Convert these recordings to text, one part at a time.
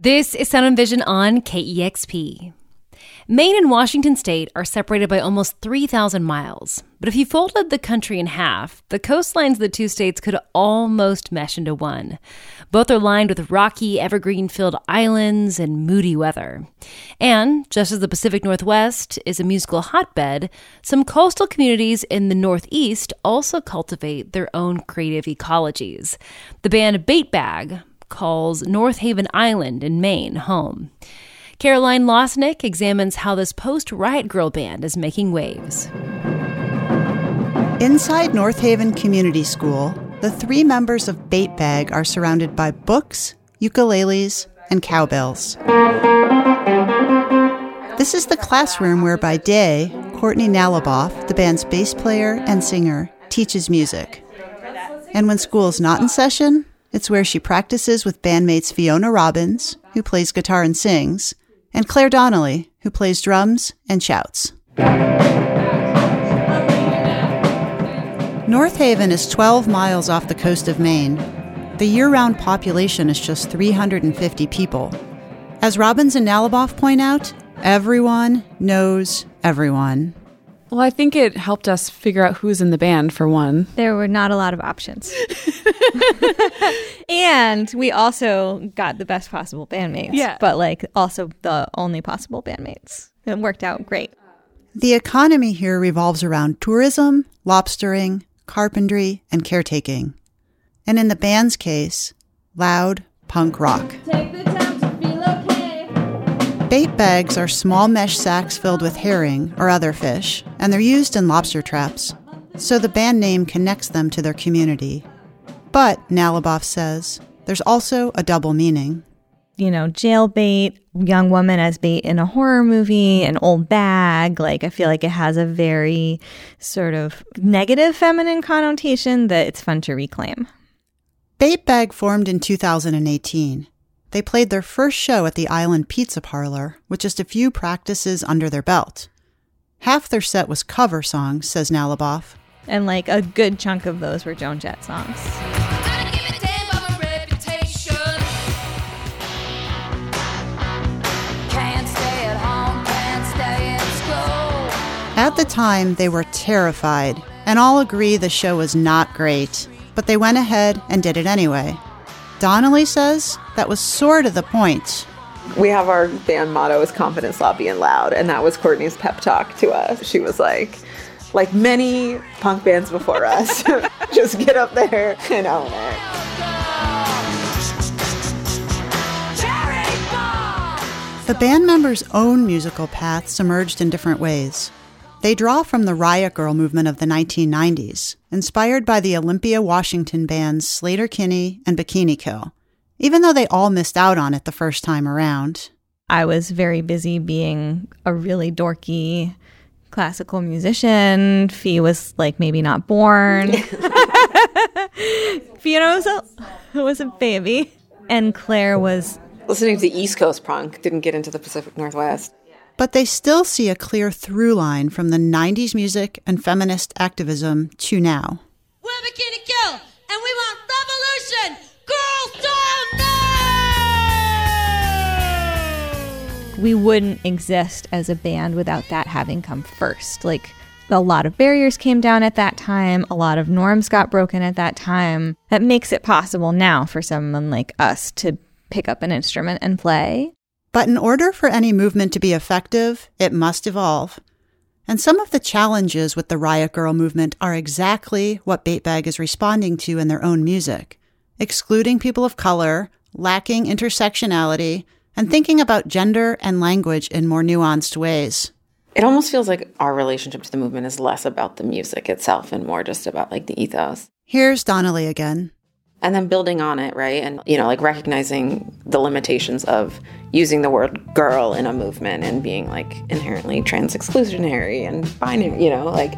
This is Sound and Vision on KEXP. Maine and Washington state are separated by almost 3,000 miles. But if you folded the country in half, the coastlines of the two states could almost mesh into one. Both are lined with rocky, evergreen filled islands and moody weather. And, just as the Pacific Northwest is a musical hotbed, some coastal communities in the Northeast also cultivate their own creative ecologies. The band Bait Bag calls North Haven Island in Maine home. Caroline Losneck examines how this post Riot Girl band is making waves. Inside North Haven Community School, the three members of Bait Bag are surrounded by books, ukuleles, and cowbells. This is the classroom where by day, Courtney Naliboff, the band's bass player and singer, teaches music. And when school's not in session, it's where she practices with bandmates Fiona Robbins, who plays guitar and sings, and Claire Donnelly, who plays drums and shouts. North Haven is 12 miles off the coast of Maine. The year round population is just 350 people. As Robbins and Naliboff point out, everyone knows everyone. Well, I think it helped us figure out who's in the band for one. There were not a lot of options. and we also got the best possible bandmates. Yeah. But like also the only possible bandmates. It worked out great. The economy here revolves around tourism, lobstering, carpentry, and caretaking. And in the band's case, loud punk rock. Bait bags are small mesh sacks filled with herring or other fish, and they're used in lobster traps. So the band name connects them to their community. But, Naliboff says, there's also a double meaning. You know, jail bait, young woman as bait in a horror movie, an old bag. Like, I feel like it has a very sort of negative feminine connotation that it's fun to reclaim. Bait Bag formed in 2018. They played their first show at the Island Pizza Parlor with just a few practices under their belt. Half their set was cover songs, says Naliboff. And like a good chunk of those were Joan Jett songs. At the time, they were terrified, and all agree the show was not great, but they went ahead and did it anyway. Donnelly says that was sort of the point. We have our band motto is confidence, loud, and loud, and that was Courtney's pep talk to us. She was like, like many punk bands before us, just get up there and own it. The band members' own musical paths emerged in different ways. They draw from the Riot Girl movement of the 1990s, inspired by the Olympia, Washington bands Sleater-Kinney and Bikini Kill, even though they all missed out on it the first time around. I was very busy being a really dorky classical musician. Fee was like maybe not born. Fiona was a, was a baby. And Claire was Listening to the East Coast punk, didn't get into the Pacific Northwest. But they still see a clear through line from the 90s music and feminist activism to now. We're Bikini Kill, and we want revolution! Girls don't know! we wouldn't exist as a band without that having come first. Like a lot of barriers came down at that time, a lot of norms got broken at that time. That makes it possible now for someone like us to pick up an instrument and play. But in order for any movement to be effective, it must evolve. And some of the challenges with the Riot Girl movement are exactly what Bait Bag is responding to in their own music excluding people of color, lacking intersectionality, and thinking about gender and language in more nuanced ways. It almost feels like our relationship to the movement is less about the music itself and more just about like the ethos. Here's Donnelly again. And then building on it, right? And, you know, like recognizing the limitations of using the word girl in a movement and being like inherently trans exclusionary and binary, you know, like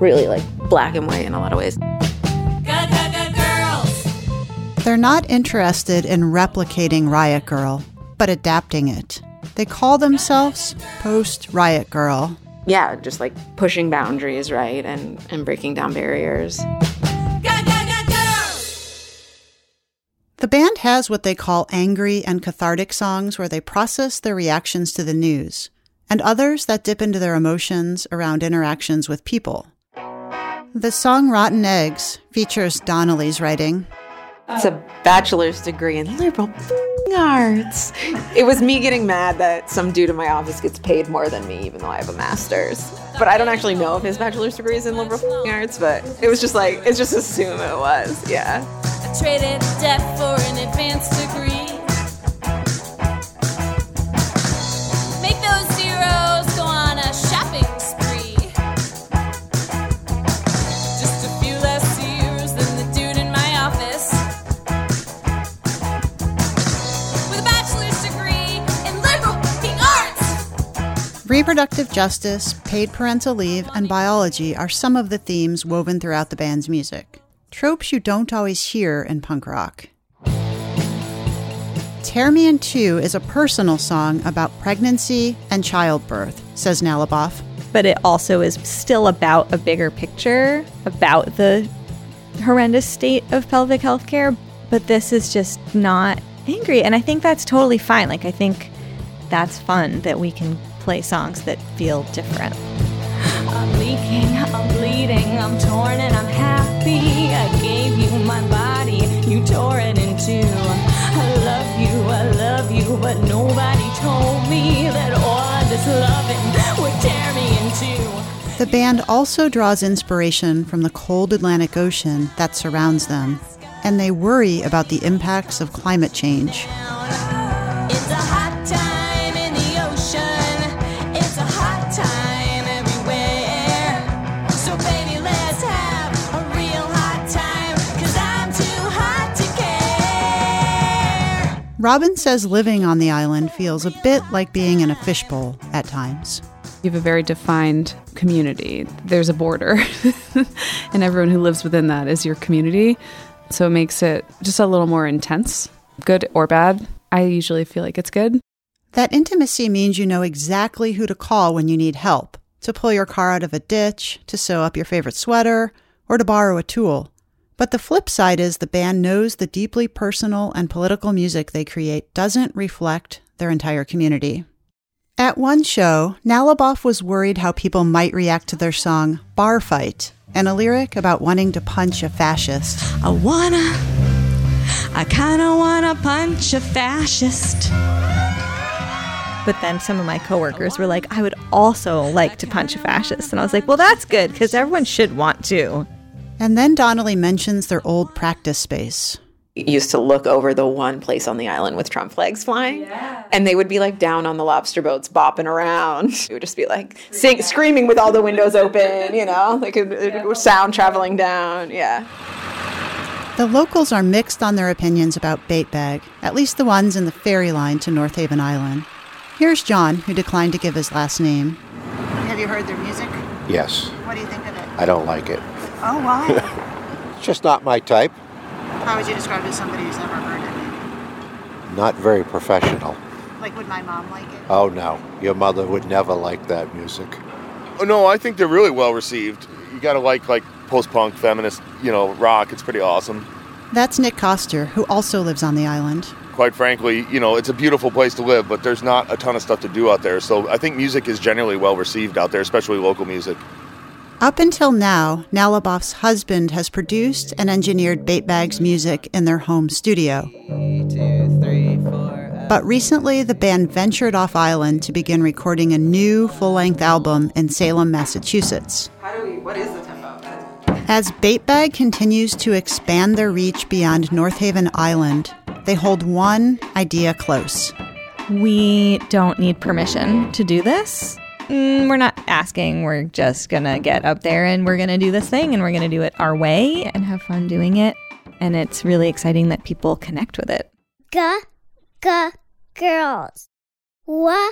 really like black and white in a lot of ways. They're not interested in replicating Riot Girl, but adapting it. They call themselves Post Riot Girl. Yeah, just like pushing boundaries, right? And and breaking down barriers. The band has what they call angry and cathartic songs where they process their reactions to the news, and others that dip into their emotions around interactions with people. The song Rotten Eggs features Donnelly's writing. It's a bachelor's degree in liberal arts. It was me getting mad that some dude in my office gets paid more than me, even though I have a master's. But I don't actually know if his bachelor's degree is in liberal arts, but it was just like, it's just assume it was, yeah. Traded debt for an advanced degree. Make those zeros go on a shopping spree. Just a few less than the dude in my office. With a bachelor's degree in liberal arts. Reproductive justice, paid parental leave, and biology are some of the themes woven throughout the band's music. Tropes you don't always hear in punk rock. Tear Me in Two is a personal song about pregnancy and childbirth, says Naliboff. but it also is still about a bigger picture about the horrendous state of pelvic health care. But this is just not angry. And I think that's totally fine. Like, I think that's fun that we can play songs that feel different. I'm leaking, I'm bleeding, I'm torn The band also draws inspiration from the cold Atlantic Ocean that surrounds them, and they worry about the impacts of climate change. Robin says living on the island feels a bit like being in a fishbowl at times. You have a very defined community. There's a border, and everyone who lives within that is your community. So it makes it just a little more intense, good or bad. I usually feel like it's good. That intimacy means you know exactly who to call when you need help to pull your car out of a ditch, to sew up your favorite sweater, or to borrow a tool. But the flip side is the band knows the deeply personal and political music they create doesn't reflect their entire community. At one show, Naliboff was worried how people might react to their song Bar Fight and a lyric about wanting to punch a fascist. I wanna, I kinda wanna punch a fascist. But then some of my coworkers were like, I would also like to punch a fascist. And I was like, well, that's good because everyone should want to. And then Donnelly mentions their old practice space. used to look over the one place on the island with Trump flags flying, and they would be like down on the lobster boats bopping around. It would just be like sing, screaming with all the windows open, you know, like it, it was sound traveling down. Yeah. The locals are mixed on their opinions about bait bag, at least the ones in the ferry line to North Haven Island. Here's John, who declined to give his last name. Have you heard their music? Yes, What do you think of it? I don't like it. Oh, why? It's just not my type. How would you describe it as somebody who's never heard it? Not very professional. Like, would my mom like it? Oh no, your mother would never like that music. Oh, no, I think they're really well received. You gotta like like post-punk, feminist, you know, rock. It's pretty awesome. That's Nick Coster, who also lives on the island. Quite frankly, you know, it's a beautiful place to live, but there's not a ton of stuff to do out there. So I think music is generally well received out there, especially local music. Up until now, Naliboff's husband has produced and engineered Baitbag's music in their home studio. But recently, the band ventured off island to begin recording a new full length album in Salem, Massachusetts. We? What is the tempo? As Baitbag continues to expand their reach beyond North Haven Island, they hold one idea close. We don't need permission to do this. Mm, we're not asking. We're just going to get up there and we're going to do this thing and we're going to do it our way and have fun doing it. And it's really exciting that people connect with it. Ga, ga, girls. Wa,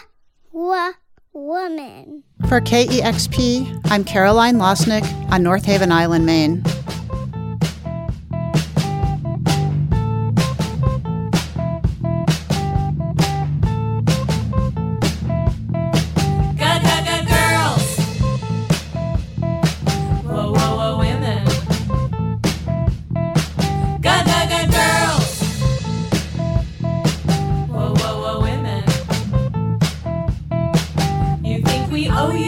wa, woman. For KEXP, I'm Caroline Losneck on North Haven Island, Maine. we owe you.